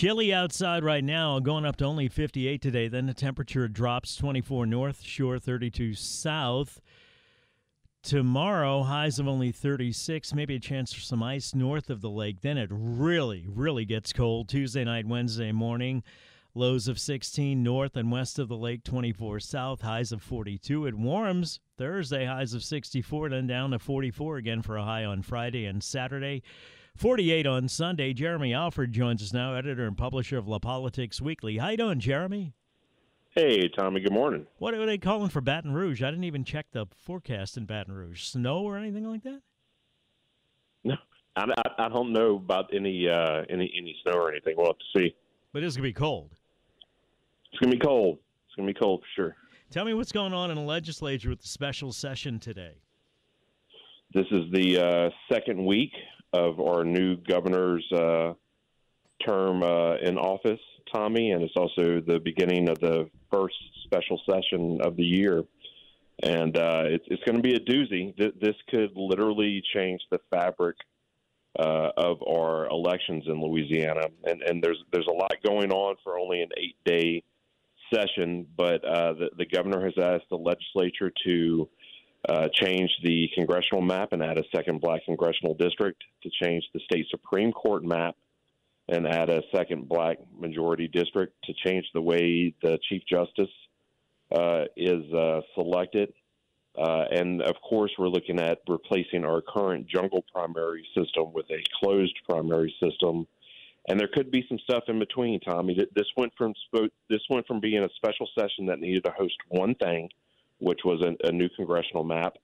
Chilly outside right now, going up to only 58 today. Then the temperature drops 24 north, shore 32 south. Tomorrow, highs of only 36, maybe a chance for some ice north of the lake. Then it really, really gets cold. Tuesday night, Wednesday morning, lows of 16 north and west of the lake, 24 south, highs of 42. It warms Thursday, highs of 64, then down to 44 again for a high on Friday and Saturday. 48 on Sunday. Jeremy Alford joins us now, editor and publisher of LaPolitics Weekly. How you doing, Jeremy? Hey, Tommy. Good morning. What are they calling for Baton Rouge? I didn't even check the forecast in Baton Rouge. Snow or anything like that? No, I, I, I don't know about any uh, any any snow or anything. We'll have to see. But it's gonna be cold. It's gonna be cold. It's gonna be cold for sure. Tell me what's going on in the legislature with the special session today. This is the uh, second week of our new governor's uh, term uh, in office, Tommy, and it's also the beginning of the first special session of the year. And uh, it's, it's going to be a doozy. This could literally change the fabric uh, of our elections in Louisiana. And, and there's there's a lot going on for only an eight day session, but uh, the, the governor has asked the legislature to uh, change the congressional map and add a second black congressional district, to change the state Supreme Court map and add a second black majority district, to change the way the Chief Justice uh, is uh, selected. Uh, and of course, we're looking at replacing our current jungle primary system with a closed primary system. And there could be some stuff in between, Tommy. This went from this went from being a special session that needed to host one thing which was a, a new congressional map,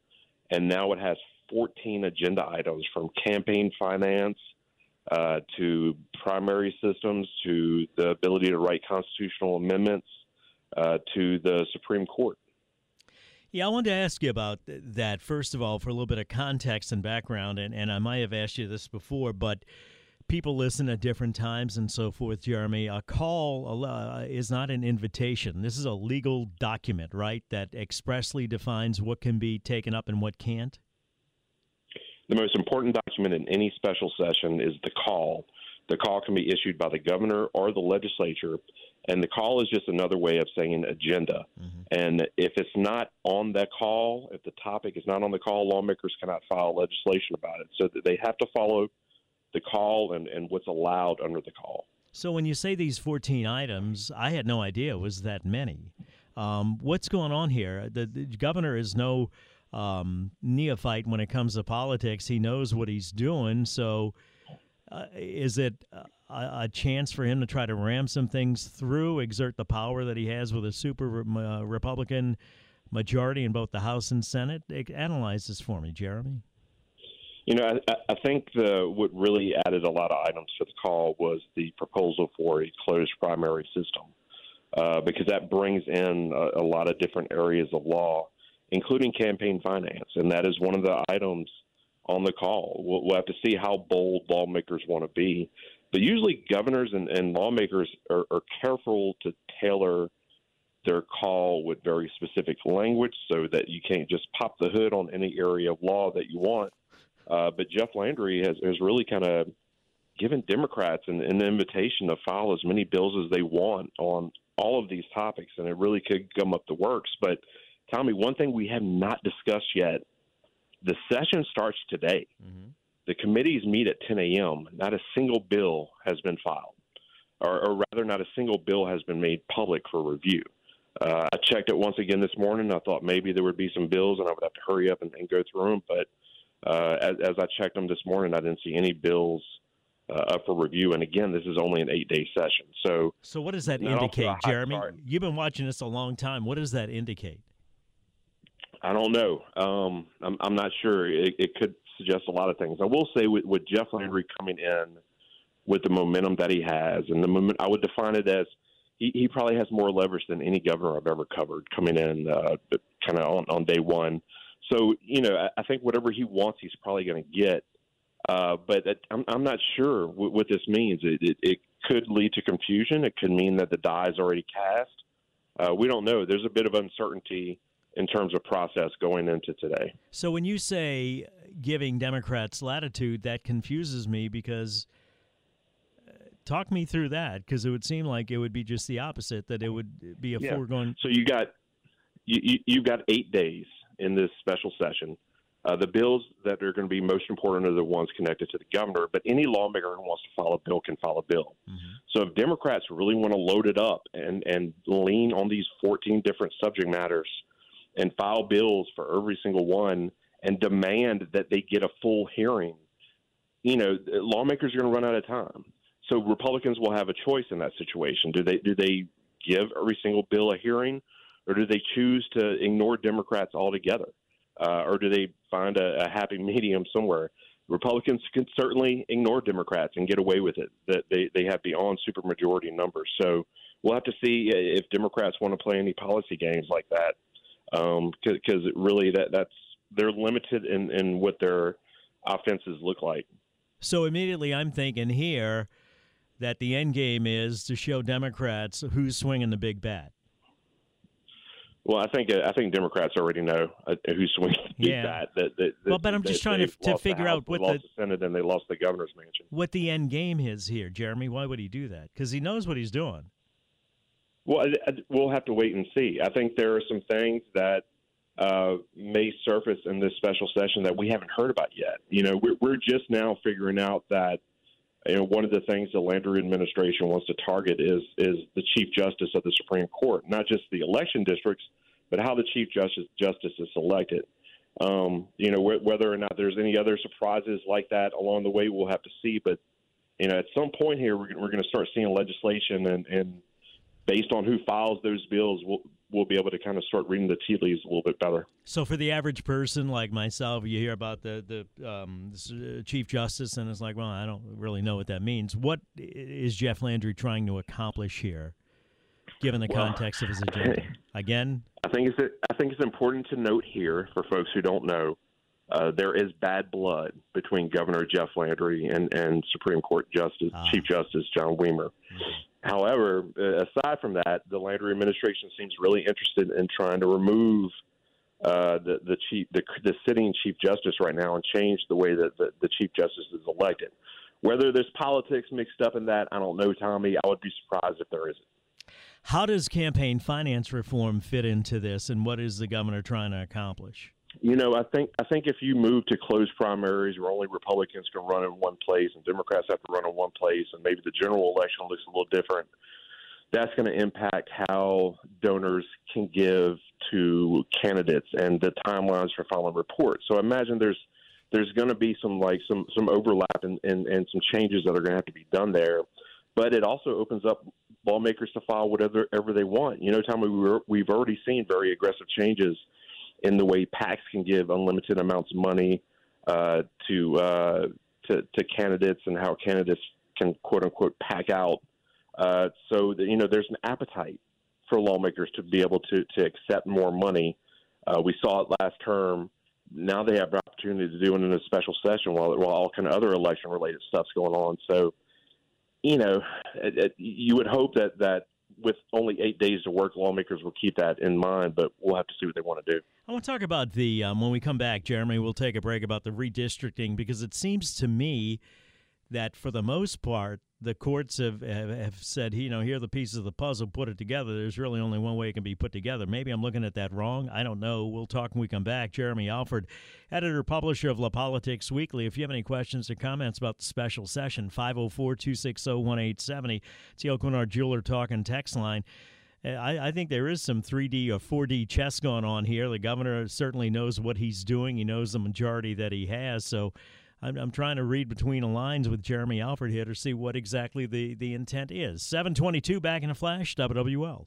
and now it has 14 agenda items from campaign finance uh, to primary systems to the ability to write constitutional amendments uh, to the Supreme Court. Yeah, I wanted to ask you about that, first of all, for a little bit of context and background. And, and I might have asked you this before, but people listen at different times and so forth, Jeremy. A call uh, is not an invitation. This is a legal document, right, that expressly defines what can be taken up and what can't? The most important document in any special session is the call. The call can be issued by the governor or the legislature, and the call is just another way of saying agenda. Mm-hmm. And if it's not on that call, if the topic is not on the call, lawmakers cannot file legislation about it. So they have to follow the call and, and what's allowed under the call. So when you say these 14 items, I had no idea it was that many. Um, what's going on here? The, the governor is no um, neophyte when it comes to politics. He knows what he's doing. So uh, is it a, a, chance for him to try to ram some things through, exert the power that he has with a super uh, Republican majority in both the House and Senate? Analyze this for me, Jeremy. You know, I, I think the what really added a lot of items to the call was the proposal for a closed primary system, uh, because that brings in a, a lot of different areas of law, including campaign finance, and that is one of the items on the call. We'll, we'll have to see how bold lawmakers want to be, but usually governors and, and lawmakers are, are careful to tailor their call with very specific language so that you can't just pop the hood on any area of law that you want uh, but Jeff Landry has, has really kind of given Democrats an, an invitation to file as many bills as they want on all of these topics, and it really could gum up the works. But Tommy, one thing we have not discussed yet: the session starts today. Mm-hmm. The committees meet at 10 a.m. Not a single bill has been filed. or, or rather, not a single bill has been made public for review. Uh, I checked it once again this morning. I thought maybe there would be some bills and I would have to hurry up and, and go through them. But uh, as, as I checked them this morning, I didn't see any bills uh, up for review. And again, this is only an eight day session. So, so what does that not off to a indicate, Jeremy? start. You've been watching this a long time. What does that indicate? I don't know. Um, I'm, I'm not sure. It, it could suggest a lot of things. I will say with, with Jeff Landry coming in with the momentum that he has, and the moment I would define it as he, he probably has more leverage than any governor I've ever covered coming in, uh, kind of on, on day one. So you know, I, I think whatever he wants, he's probably going to get. Uh, but I'm, I'm not sure what, what this means. It, it, it could lead to confusion. It could mean that the die is already cast. Uh, we don't know. There's a bit of uncertainty in terms of process going into today. So when you say giving Democrats latitude, that confuses me because uh, talk me through that because it would seem like it would be just the opposite that it would be a Yeah. foregone. So you got you, you, you've got eight days in this special session. Uh, the bills that are going to be most important are the ones connected to the governor, but any lawmaker who wants to file a bill can file a bill. So if Democrats really want to load it up and, and lean on these 14 different subject matters and file bills for every single one and demand that they get a full hearing, you know, lawmakers are going to run out of time. So Republicans will have a choice in that situation. Do they do they give every single bill a hearing, or do they choose to ignore Democrats altogether, uh, or do they find a, a happy medium somewhere? Republicans can certainly ignore Democrats and get away with it. That they they have beyond supermajority numbers. So we'll have to see if Democrats want to play any policy games like that, because really that that's they're limited in in what their offenses look like. So immediately I'm thinking here that the end game is to show Democrats who's swinging the big bat. Well, I think I think Democrats already know uh, who's swinging Yeah. That, that, that, Well, but I'm just trying to- they've to the figure House, out they what lost the- the Senate and they lost the governor's mansion. What the end game is here, Jeremy? Why would he do that? Because he knows what he's doing. Well, I, I, we'll have to wait and see. I think there are some things that uh, may surface in this special session that we haven't heard about yet. You know, we're, we're just now figuring out that you know one of the things the Landry administration wants to target is is the chief justice of the Supreme Court, not just the election districts, but how the chief justice justice is selected. Um, you know, wh- whether or not there's any other surprises like that along the way, we'll have to see. But you know, at some point here, we're, we're going to start seeing legislation, and, and based on who files those bills, we'll we'll be able to kind of start reading the tea leaves a little bit better. So for the average person like myself, you hear about the the um, uh, chief justice, and it's like, well, I don't really know what that means. What is Jeff Landry trying to accomplish here, given the Well, context of his agenda? Again, I think it's I think it's important to note here for folks who don't know, uh, there is bad blood between Governor Jeff Landry and, and Supreme Court Justice Ah. Chief Justice John Weimer. However, uh, aside from that, the Landry administration seems really interested in trying to remove uh, the the chief the, the sitting Chief Justice right now and change the way that the, the Chief Justice is elected. Whether there's politics mixed up in that, I don't know, Tommy. I would be surprised if there isn't. how does campaign finance reform fit into this, and what is the governor trying to accomplish? You know, I think I think if you move to closed primaries where only Republicans can run in one place and Democrats have to run in one place, and maybe the general election looks a little different, that's going to impact how donors can give to candidates and the timelines for filing reports. So I imagine there's there's going to be some like some some overlap and, and, and some changes that are going to have to be done there. But it also opens up lawmakers to file whatever ever they want. You know, Tommy, we we've already seen very aggressive changes in the way PACs can give unlimited amounts of money uh, to, uh, to to candidates and how candidates can quote unquote pack out. Uh, so that, you know, there's an appetite for lawmakers to be able to to accept more money. Uh, we saw it last term. Now they have the opportunity to do it in a special session while while all kind of other election related stuff's going on. So, you know, it, it, you would hope that that with only eight days to work, lawmakers will keep that in mind. But we'll have to see what they want to do. I want to talk about the um, when we come back, Jeremy. We'll take a break about the redistricting because it seems to me that for the most part, the courts have, have, have said, you know, here are the pieces of the puzzle, put it together. There's really only one way it can be put together. Maybe I'm looking at that wrong. I don't know. We'll talk when we come back. Jeremy Alford, editor publisher of LaPolitics Weekly. If you have any questions or comments about the special session, 504 260 1870. It's the Jeweler Talk and text line. Eh, I, I, think there is some 3D or 4D chess going on here. The governor certainly knows what he's doing. He knows the majority that he has. So I'm, I'm trying to read between the lines with Jeremy Alford here to see what exactly the, the intent is. 722 back in a flash, WWL.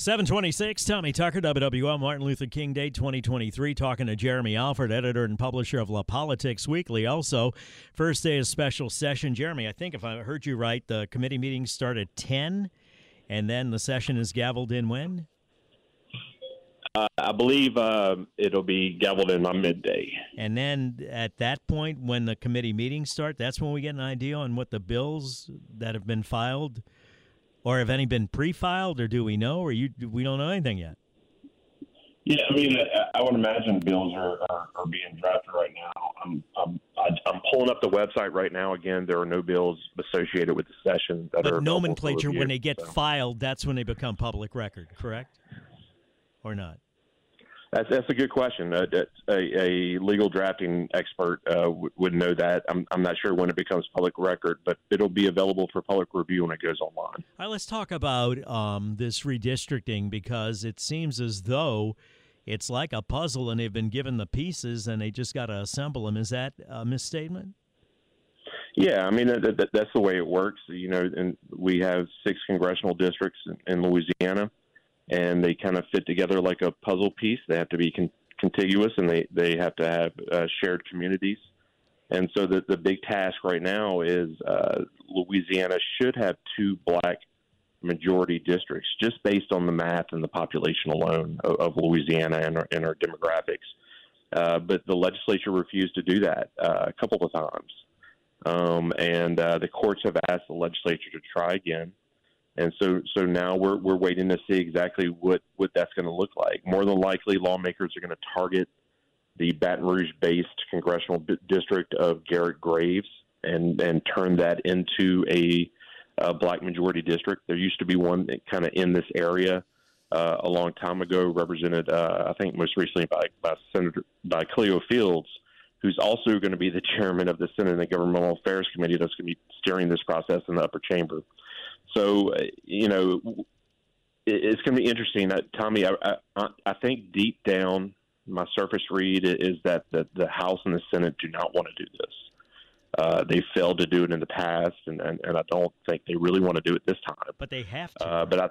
726, Tommy Tucker, WWL, Martin Luther King Day 2023, talking to Jeremy Alford, editor and publisher of LaPolitics Weekly. Also, first day of special session. Jeremy, I think if I heard you right, the committee meetings start at 10, and then the session is gavelled in when? Uh, I believe uh, it'll be gavelled in on midday. And then at that point, when the committee meetings start, that's when we get an idea on what the bills that have been filed – or have any been pre-filed, or do we know, or you we don't know anything yet? Yeah, I mean, I would imagine bills are, are, are being drafted right now. I'm, I'm I'm pulling up the website right now. Again, there are no bills associated with the session that but are nomenclature. When they get so. filed, that's when they become public record, correct? Or not? That's that's a good question. Uh, a, a, legal drafting expert uh, w- would know that. I'm I'm not sure when it becomes public record, but it'll be available for public review when it goes online. All right, let's talk about um, this redistricting because it seems as though it's like a puzzle, and they've been given the pieces, and they just got to assemble them. Is that a misstatement? Yeah, I mean that, that, that's the way it works. You know, and we have six congressional districts in, in Louisiana and they kind of fit together like a puzzle piece. They have to be con- contiguous, and they they have to have uh, shared communities. And so the the big task right now is uh, Louisiana should have two black majority districts, just based on the math and the population alone of, of Louisiana and our, and our demographics. Uh, but the legislature refused to do that uh, a couple of times. Um, and uh, the courts have asked the legislature to try again and so so now we're we're waiting to see exactly what what that's going to look like. More than likely, lawmakers are going to target the Baton Rouge-based congressional b- district of Garrett Graves and and turn that into a, a black majority district. There used to be one kind of in this area uh, a long time ago, represented uh, I think most recently by by Senator by Cleo Fields, who's also going to be the chairman of the Senate and Governmental Affairs Committee that's going to be steering this process in the upper chamber. So, uh, you know, it's going to be interesting. Uh, Tommy, I, I, I think deep down, my surface read is that the, the House and the Senate do not want to do this. Uh, they failed to do it in the past, and, and, and I don't think they really want to do it this time. But they have to. Uh, but I,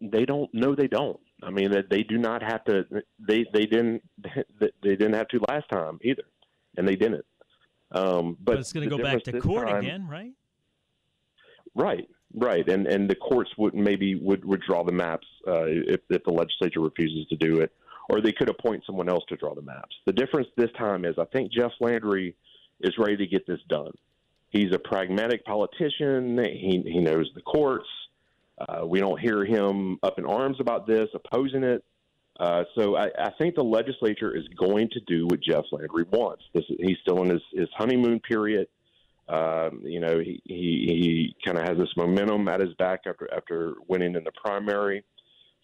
they don't. No, they don't. I mean, they, they do not have to. They they didn't. They didn't have to last time either, and they didn't. Um, but, but, it's going to go back to court time, again, right? Right. Right, and and the courts would maybe would, would draw the maps uh, if if the legislature refuses to do it, or they could appoint someone else to draw the maps. The difference this time is I think Jeff Landry is ready to get this done. He's a pragmatic politician. He he knows the courts. Uh, we don't hear him up in arms about this, opposing it. Uh, so I, I think the legislature is going to do what Jeff Landry wants. This, he's still in his, his honeymoon period. Um, you know, he he, he kind of has this momentum at his back after after winning in the primary.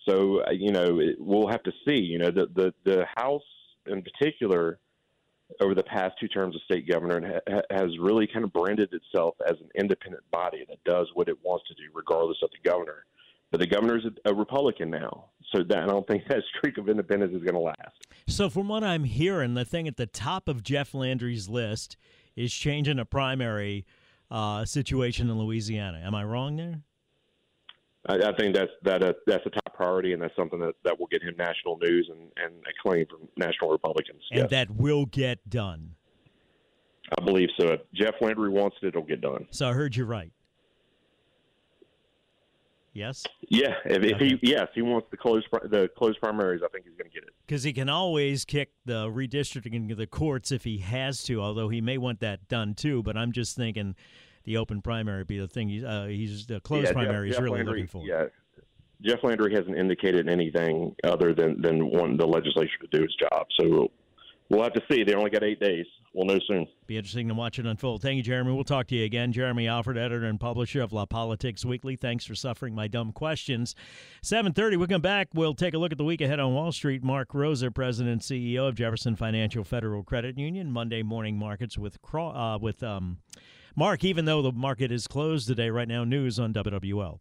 So uh, you know, it, we'll have to see. You know, the the the House in particular over the past two terms of state governor ha- has really kind of branded itself as an independent body that does what it wants to do, regardless of the governor. But the governor is a, a Republican now, so that I don't think that streak of independence is going to last. So, from what I'm hearing, the thing at the top of Jeff Landry's list is changing a primary uh, situation in Louisiana. Am I wrong there? I, I think that's that uh, that's a top priority, and that's something that, that will get him national news and, and acclaim from national Republicans. And yes. that will get done. I believe so. If Jeff Landry wants it, it'll get done. So I heard you're right. Yes. Yeah, if, if Okay. he yes he wants the closed the closed primaries, I think he's going to get it. Because he can always kick the redistricting into the courts if he has to, although he may want that done too. But I'm just thinking the open primary be the thing. He's, uh, he's the closed Yeah, primary Jeff, is really Landry, looking for. Yeah, Jeff Landry hasn't indicated anything other than than wanting the legislature to do its job. So we'll have to see. They only got eight days. We'll know soon. Be interesting to watch it unfold. Thank you, Jeremy. We'll talk to you again. Jeremy Alford, editor and publisher of LaPolitics Weekly. Thanks for suffering my dumb questions. 7.30, we'll come back. We'll take a look at the week ahead on Wall Street. Mark Roser, president and CEO of Jefferson Financial Federal Credit Union. Monday morning markets with uh, with um, Mark, even though the market is closed today, right now, news on WWL.